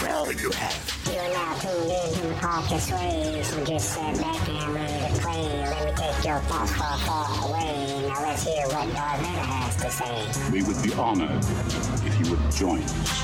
what will you have? You're now tuned in to Podcast Waves. We just sat back and ready to play. Let me take your thoughts far, far away. Now let's hear what Darth Vader has to say. We would be honored if you would join us.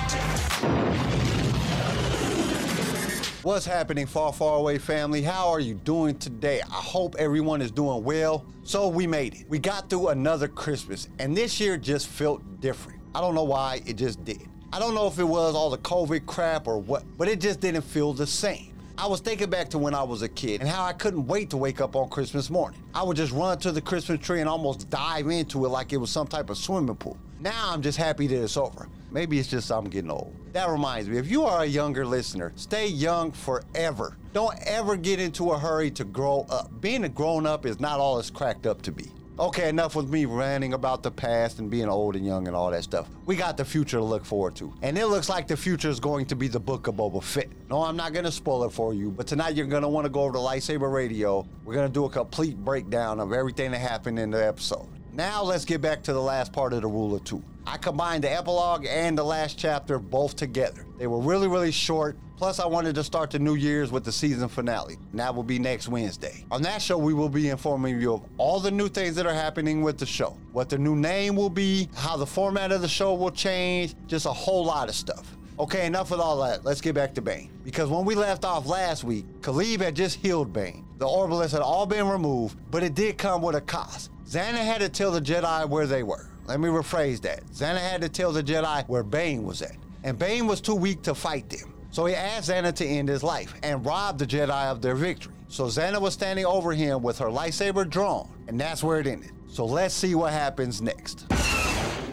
What's happening, far, far away family? How are you doing today? I hope everyone is doing well. So, we made it. We got through another Christmas, and this year just felt different. I don't know why, it just did. I don't know if it was all the COVID crap or what, but it just didn't feel the same. I was thinking back to when I was a kid and how I couldn't wait to wake up on Christmas morning. I would just run to the Christmas tree and almost dive into it like it was some type of swimming pool. Now I'm just happy that it's over. Maybe it's just I'm getting old. That reminds me, if you are a younger listener, stay young forever. Don't ever get into a hurry to grow up. Being a grown up is not all it's cracked up to be. Okay, enough with me ranting about the past and being old and young and all that stuff. We got the future to look forward to. And it looks like the future is going to be the book of Boba Fett. No, I'm not going to spoil it for you, but tonight you're going to want to go over to Lightsaber Radio. We're going to do a complete breakdown of everything that happened in the episode. Now let's get back to the last part of the Rule of Two. I combined the epilogue and the last chapter both together. They were really, really short. Plus, I wanted to start the New Year's with the season finale. And that will be next Wednesday. On that show, we will be informing you of all the new things that are happening with the show, what the new name will be, how the format of the show will change, just a whole lot of stuff. Okay, enough with all that. Let's get back to Bane. Because when we left off last week, Caleb had just healed Bane. The Orbalisk had all been removed, but it did come with a cost. Zannah had to tell the Jedi where they were. Let me rephrase that. Zannah had to tell the Jedi where Bane was at. And Bane was too weak to fight them. So he asked Zannah to end his life and rob the Jedi of their victory. So Zannah was standing over him with her lightsaber drawn, and that's where it ended. So let's see what happens next.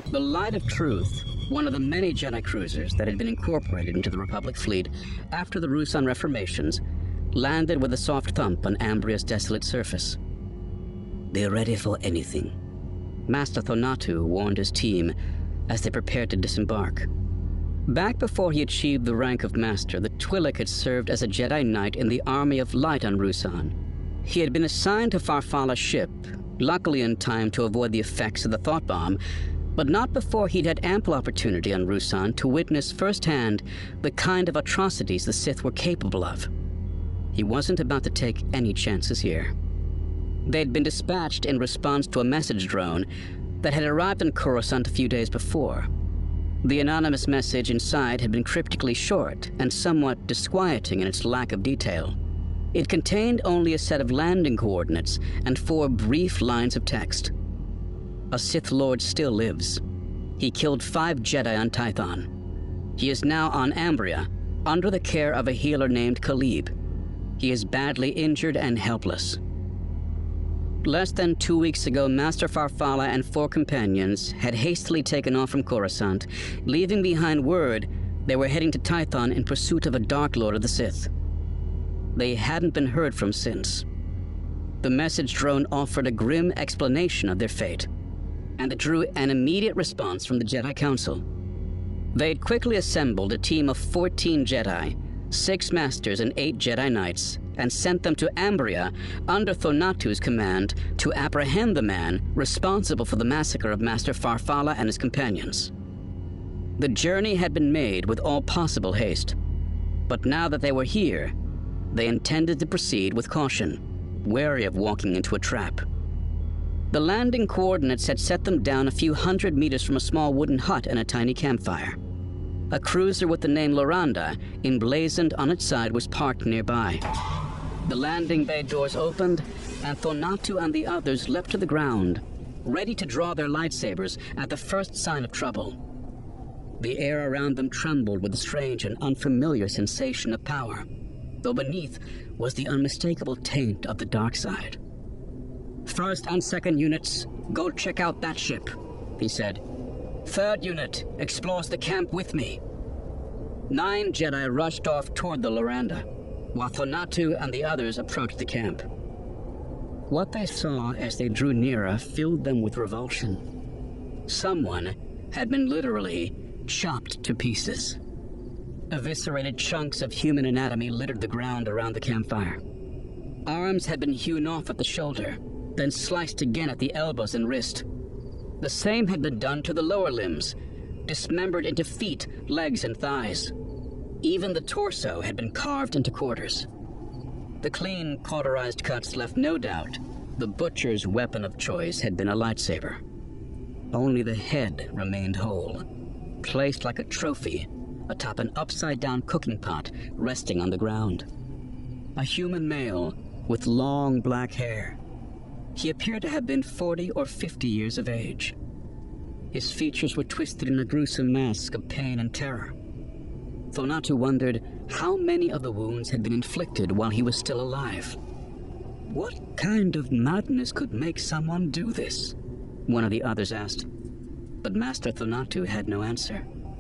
The Light of Truth, one of the many Jedi cruisers that had been incorporated into the Republic fleet after the Ruusan reformations, landed with a soft thump on Ambria's desolate surface. They're ready for anything, Master Thonatu warned his team as they prepared to disembark. Back before he achieved the rank of Master, the Twi'lek had served as a Jedi Knight in the Army of Light on Ruusan. He had been assigned to Farfalla's ship, luckily in time to avoid the effects of the thought bomb, but not before he'd had ample opportunity on Ruusan to witness firsthand the kind of atrocities the Sith were capable of. He wasn't about to take any chances here. They'd been dispatched in response to a message drone that had arrived in Coruscant a few days before. The anonymous message inside had been cryptically short and somewhat disquieting in its lack of detail. It contained only a set of landing coordinates and four brief lines of text. A Sith Lord still lives. He killed five Jedi on Tython. He is now on Ambria, under the care of a healer named Caleb. He is badly injured and helpless. Less than two weeks ago, Master Farfalla and four companions had hastily taken off from Coruscant, leaving behind word they were heading to Tython in pursuit of a Dark Lord of the Sith. They hadn't been heard from since. The message drone offered a grim explanation of their fate, and it drew an immediate response from the Jedi Council. They'd quickly assembled a team of 14 Jedi, six Masters, and eight Jedi Knights, and sent them to Ambria under Thonatu's command to apprehend the man responsible for the massacre of Master Farfalla and his companions. The journey had been made with all possible haste, but now that they were here, they intended to proceed with caution, wary of walking into a trap. The landing coordinates had set them down a few hundred meters from a small wooden hut and a tiny campfire. A cruiser with the name Loranda, emblazoned on its side, was parked nearby. The landing bay doors opened, and Thonatu and the others leapt to the ground, ready to draw their lightsabers at the first sign of trouble. The air around them trembled with a strange and unfamiliar sensation of power, though beneath was the unmistakable taint of the dark side. First and second units, go check out that ship, he said. Third unit explores the camp with me. Nine Jedi rushed off toward the Loranda while and the others approached the camp. What they saw as they drew nearer filled them with revulsion. Someone had been literally chopped to pieces. Eviscerated chunks of human anatomy littered the ground around the campfire. Arms had been hewn off at the shoulder, then sliced again at the elbows and wrist. The same had been done to the lower limbs, dismembered into feet, legs, and thighs. Even the torso had been carved into quarters. The clean, cauterized cuts left no doubt the butcher's weapon of choice had been a lightsaber. Only the head remained whole, placed like a trophy atop an upside down cooking pot resting on the ground. A human male with long black hair. He appeared to have been 40 or 50 years of age. His features were twisted in a gruesome mask of pain and terror. Thonatu wondered how many of the wounds had been inflicted while he was still alive. What kind of madness could make someone do this? One of the others asked. But Master Thonatu had no answer.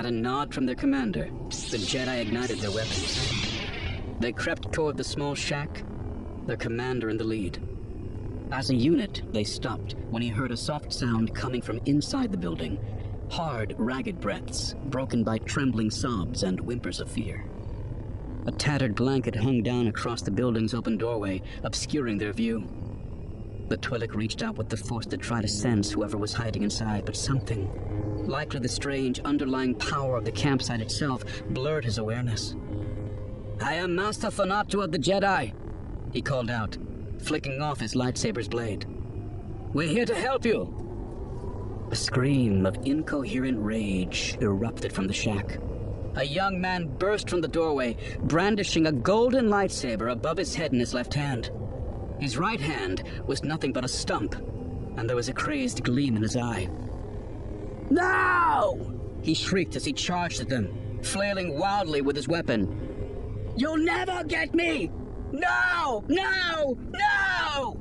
At a nod from their commander, the Jedi ignited their weapons. They crept toward the small shack, their commander in the lead. As a unit, they stopped when he heard a soft sound coming from inside the building hard, ragged breaths, broken by trembling sobs and whimpers of fear. A tattered blanket hung down across the building's open doorway, obscuring their view. The Twi'lek reached out with the force to try to sense whoever was hiding inside, but something, likely the strange underlying power of the campsite itself, blurred his awareness. I am Master Thonatu of the Jedi, he called out, flicking off his lightsaber's blade. We're here to help you. A scream of incoherent rage erupted from the shack. A young man burst from the doorway, brandishing a golden lightsaber above his head in his left hand. His right hand was nothing but a stump, and there was a crazed gleam in his eye. No! He shrieked as he charged at them, flailing wildly with his weapon. You'll never get me! No! No! No!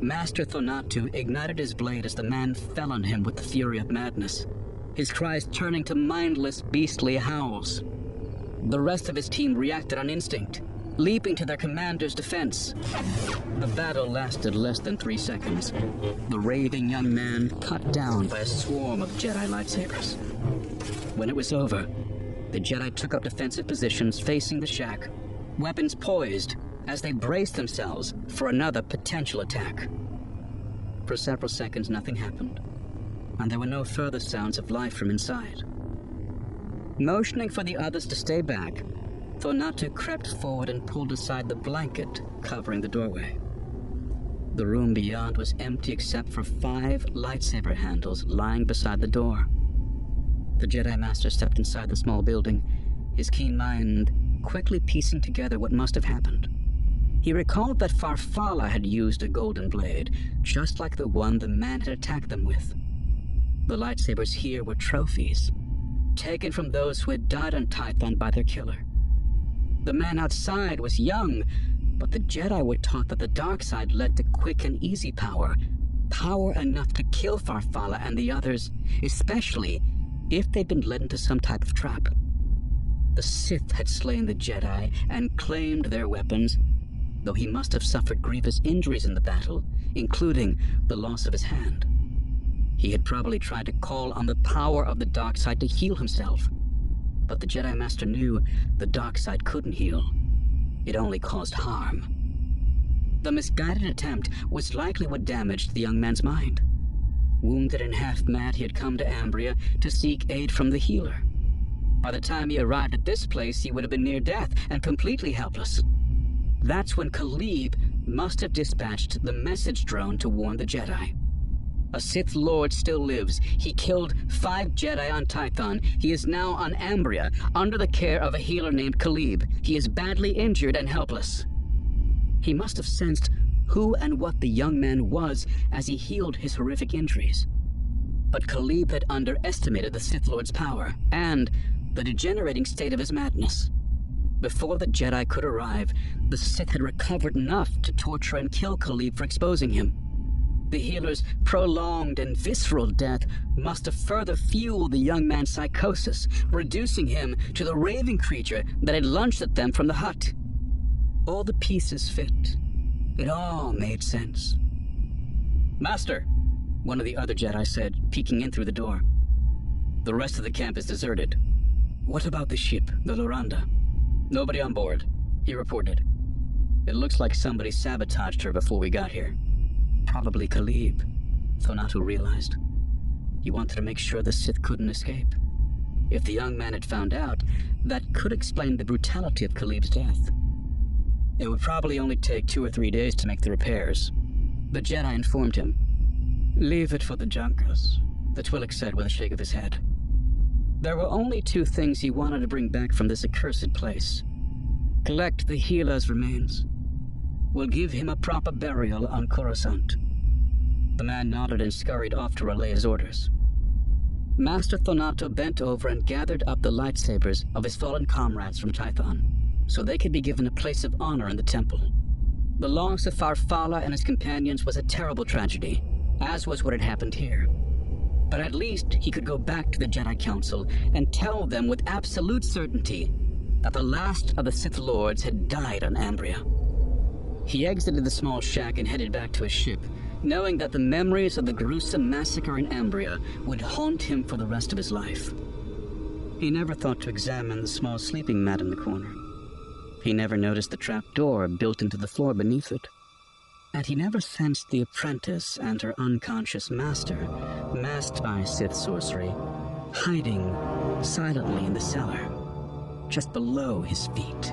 Master Thonatu ignited his blade as the man fell on him with the fury of madness, his cries turning to mindless, beastly howls. The rest of his team reacted on instinct, leaping to their commander's defense. The battle lasted less than three seconds. The raving young man cut down by a swarm of Jedi lightsabers. When it was over, the Jedi took up defensive positions facing the shack, weapons poised as they braced themselves for another potential attack. For several seconds, nothing happened, and there were no further sounds of life from inside. Motioning for the others to stay back, Thonatu crept forward and pulled aside the blanket covering the doorway. The room beyond was empty except for five lightsaber handles lying beside the door. The Jedi Master stepped inside the small building, his keen mind quickly piecing together what must have happened. He recalled that Farfalla had used a golden blade, just like the one the man had attacked them with. The lightsabers here were trophies, taken from those who had died on Tython by their killer. The man outside was young, but the Jedi were taught that the dark side led to quick and easy power. Power enough to kill Farfalla and the others, especially if they'd been led into some type of trap. The Sith had slain the Jedi and claimed their weapons, though he must have suffered grievous injuries in the battle, including the loss of his hand. He had probably tried to call on the power of the dark side to heal himself but the Jedi Master knew the dark side couldn't heal. It only caused harm. The misguided attempt was likely what damaged the young man's mind. Wounded and half mad, he had come to Ambria to seek aid from the healer. By the time he arrived at this place, he would have been near death and completely helpless. That's when Caleb must have dispatched the message drone to warn the Jedi. A Sith Lord still lives. He killed five Jedi on Tython. He is now on Ambria, under the care of a healer named Caleb. He is badly injured and helpless. He must have sensed who and what the young man was as he healed his horrific injuries. But Caleb had underestimated the Sith Lord's power, and the degenerating state of his madness. Before the Jedi could arrive, the Sith had recovered enough to torture and kill Caleb for exposing him. The healer's prolonged and visceral death must have further fueled the young man's psychosis, reducing him to the raving creature that had lunged at them from the hut. All the pieces fit. It all made sense. Master, one of the other Jedi said, peeking in through the door. The rest of the camp is deserted. What about the ship, the Loranda? Nobody on board, he reported. It looks like somebody sabotaged her before we got here. Probably Caleb, Thonatu realized. He wanted to make sure the Sith couldn't escape. If the young man had found out, that could explain the brutality of Caleb's death. It would probably only take two or three days to make the repairs. The Jedi informed him. Leave it for the Junkers, the Twi'lek said with a shake of his head. There were only two things he wanted to bring back from this accursed place. Collect the healer's remains. We'll give him a proper burial on Coruscant. The man nodded and scurried off to relay his orders. Master Thonatu bent over and gathered up the lightsabers of his fallen comrades from Tython, so they could be given a place of honor in the temple. The loss of Farfalla and his companions was a terrible tragedy, as was what had happened here. But at least he could go back to the Jedi Council and tell them with absolute certainty that the last of the Sith Lords had died on Ambria. He exited the small shack and headed back to his ship, knowing that the memories of the gruesome massacre in Ambria would haunt him for the rest of his life. He never thought to examine the small sleeping mat in the corner. He never noticed the trap door built into the floor beneath it. And he never sensed the apprentice and her unconscious master, masked by Sith sorcery, hiding silently in the cellar, just below his feet.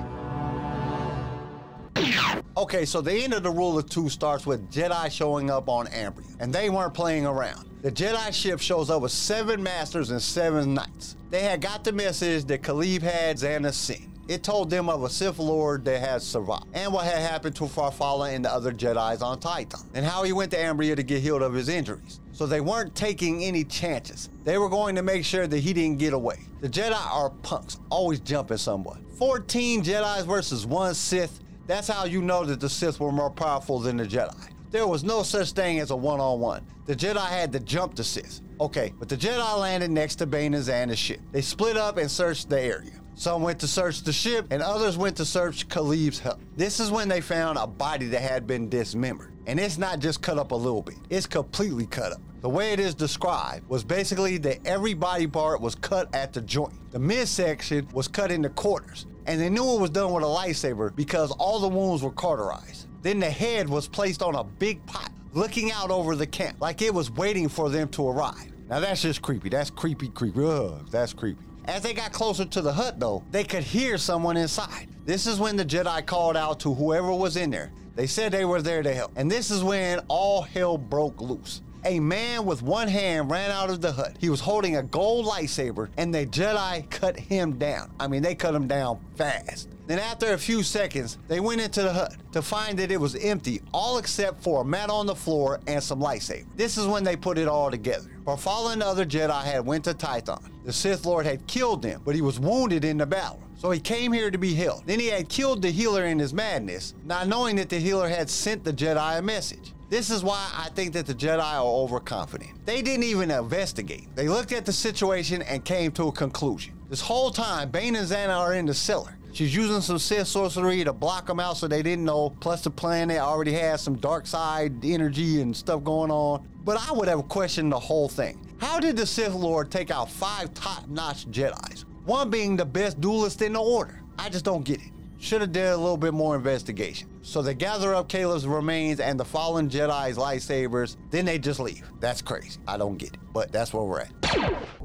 Okay, so the end of the rule of two starts with Jedi showing up on Ambria, and they weren't playing around. The Jedi ship shows up with seven masters and seven knights. They had got the message that Caleb had Zannah sent. It told them of a Sith Lord that had survived, and what had happened to Farfalla and the other Jedi's on Titan, and how he went to Ambria to get healed of his injuries. So they weren't taking any chances. They were going to make sure that he didn't get away. The Jedi are punks, always jumping someone. 14 Jedi's versus one Sith. That's how you know that the Sith were more powerful than the Jedi. There was no such thing as a one on one. The Jedi had to jump the Sith. Okay, but the Jedi landed next to Bane and Zannah's ship. They split up and searched the area. Some went to search the ship, and others went to search Caleb's hut. This is when they found a body that had been dismembered. And it's not just cut up a little bit, it's completely cut up. The way it is described was basically that every body part was cut at the joint. The midsection was cut into quarters, and they knew it was done with a lightsaber because all the wounds were cauterized. Then the head was placed on a big pot, looking out over the camp, like it was waiting for them to arrive. Now that's just creepy. That's creepy, creepy. Ugh, that's creepy. As they got closer to the hut, though, they could hear someone inside. This is when the Jedi called out to whoever was in there. They said they were there to help. And this is when all hell broke loose. A man with one hand ran out of the hut. He was holding a gold lightsaber, and the Jedi cut him down. I mean, they cut him down fast. Then, after a few seconds, they went into the hut to find that it was empty, all except for a mat on the floor and some lightsaber. This is when they put it all together. Farfalla and the other Jedi had went to Tython. The Sith Lord had killed them, but he was wounded in the battle. So he came here to be healed. Then he had killed the healer in his madness, not knowing that the healer had sent the Jedi a message. This is why I think that the Jedi are overconfident. They didn't even investigate. They looked at the situation and came to a conclusion. This whole time, Bane and Zannah are in the cellar. She's using some Sith sorcery to block them out so they didn't know. Plus, the planet already has some dark side energy and stuff going on. But I would have questioned the whole thing. How did the Sith Lord take out five top notch Jedi's? One being the best duelist in the order. I just don't get it. Should have did a little bit more investigation. So they gather up Caleb's remains and the fallen Jedi's lightsabers, then they just leave. That's crazy. I don't get it, but that's where we're at.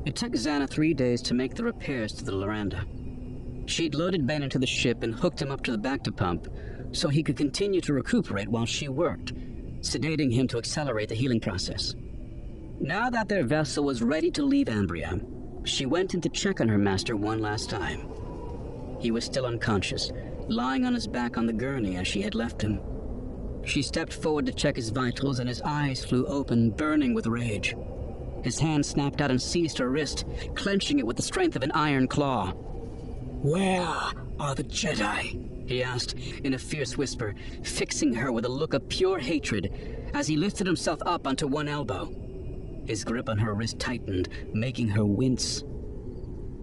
It took Zannah three days to make the repairs to the Loranda. She'd loaded Bane into the ship and hooked him up to the bacta pump so he could continue to recuperate while she worked, sedating him to accelerate the healing process. Now that their vessel was ready to leave Ambria, she went in to check on her master one last time. He was still unconscious, lying on his back on the gurney as she had left him. She stepped forward to check his vitals, and his eyes flew open, burning with rage. His hand snapped out and seized her wrist, clenching it with the strength of an iron claw. Where are the Jedi? he asked in a fierce whisper, fixing her with a look of pure hatred as he lifted himself up onto one elbow. His grip on her wrist tightened, making her wince.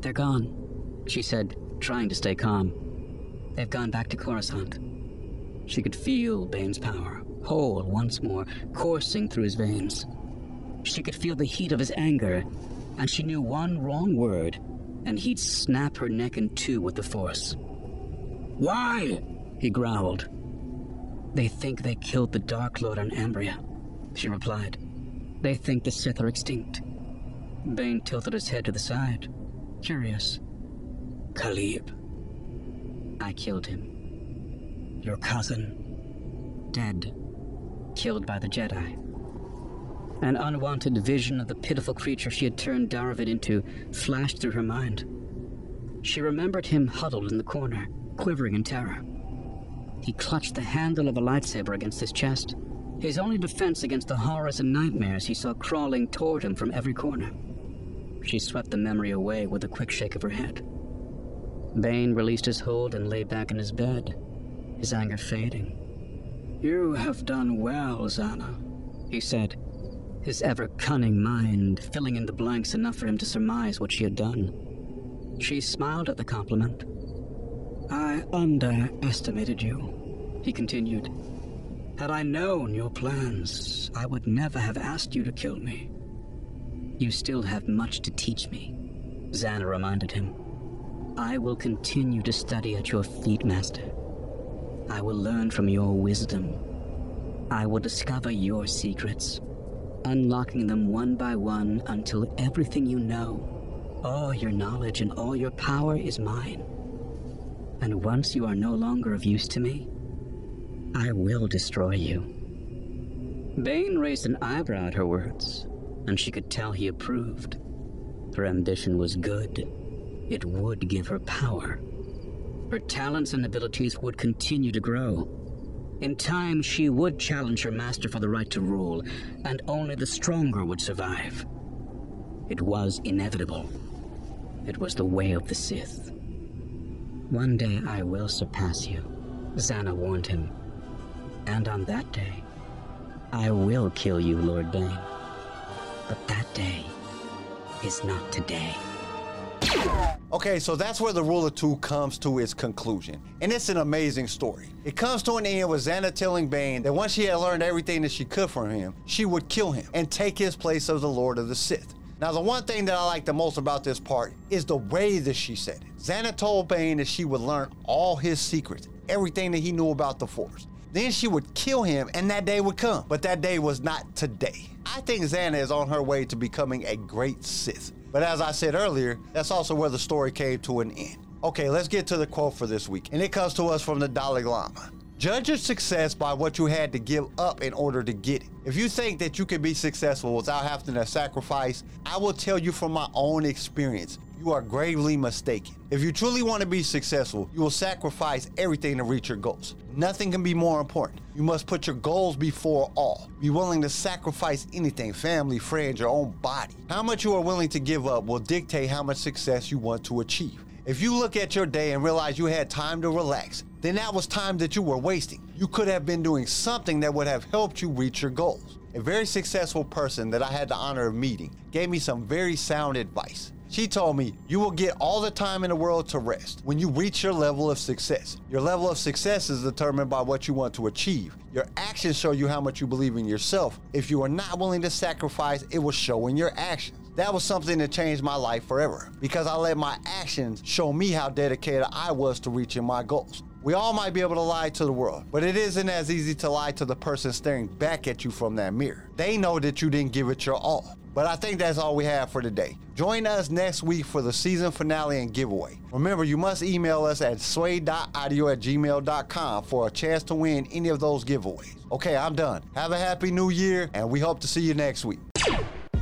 They're gone, she said, trying to stay calm. They've gone back to Coruscant. She could feel Bane's power, whole once more, coursing through his veins. She could feel the heat of his anger, and she knew one wrong word, and he'd snap her neck in two with the Force. Why? he growled. They think they killed the Dark Lord on Ambria, she replied. They think the Sith are extinct. Bane tilted his head to the side, curious. Caleb. I killed him. Your cousin. Dead. Killed by the Jedi. An unwanted vision of the pitiful creature she had turned Darovit into flashed through her mind. She remembered him huddled in the corner, quivering in terror. He clutched the handle of a lightsaber against his chest, his only defense against the horrors and nightmares he saw crawling toward him from every corner. She swept the memory away with a quick shake of her head. Bane released his hold and lay back in his bed, his anger fading. You have done well, Zannah, he said, his ever cunning mind filling in the blanks enough for him to surmise what she had done. She smiled at the compliment. I underestimated you, he continued. Had I known your plans, I would never have asked you to kill me. You still have much to teach me, Zannah reminded him. I will continue to study at your feet, Master. I will learn from your wisdom. I will discover your secrets, unlocking them one by one until everything you know, all your knowledge and all your power is mine. And once you are no longer of use to me, I will destroy you. Bane raised an eyebrow at her words, and she could tell he approved. Her ambition was good. It would give her power. Her talents and abilities would continue to grow. In time, she would challenge her master for the right to rule, and only the stronger would survive. It was inevitable. It was the way of the Sith. One day I will surpass you, Zannah warned him. And on that day, I will kill you, Lord Bane. But that day is not today. Okay, so that's where the Rule of Two comes to its conclusion. And it's an amazing story. It comes to an end with Zannah telling Bane that once she had learned everything that she could from him, she would kill him and take his place as the Lord of the Sith. Now, the one thing that I like the most about this part is the way that she said it. Zannah told Bane that she would learn all his secrets, everything that he knew about the Force. Then she would kill him and that day would come. But that day was not today. I think Zannah is on her way to becoming a great Sith. But as I said earlier, that's also where the story came to an end. Okay, let's get to the quote for this week. And it comes to us from the Dalai Lama. Judge your success by what you had to give up in order to get it. If you think that you can be successful without having to sacrifice, I will tell you from my own experience, you are gravely mistaken. If you truly want to be successful, you will sacrifice everything to reach your goals. Nothing can be more important. You must put your goals before all. Be willing to sacrifice anything family, friends, your own body. How much you are willing to give up will dictate how much success you want to achieve. If you look at your day and realize you had time to relax, then that was time that you were wasting. You could have been doing something that would have helped you reach your goals. A very successful person that I had the honor of meeting gave me some very sound advice. She told me, You will get all the time in the world to rest when you reach your level of success. Your level of success is determined by what you want to achieve. Your actions show you how much you believe in yourself. If you are not willing to sacrifice, it will show in your actions. That was something that changed my life forever because I let my actions show me how dedicated I was to reaching my goals. We all might be able to lie to the world, but it isn't as easy to lie to the person staring back at you from that mirror. They know that you didn't give it your all. But I think that's all we have for today. Join us next week for the season finale and giveaway. Remember, you must email us at sway.audio at gmail.com for a chance to win any of those giveaways. Okay, I'm done. Have a happy new year, and we hope to see you next week.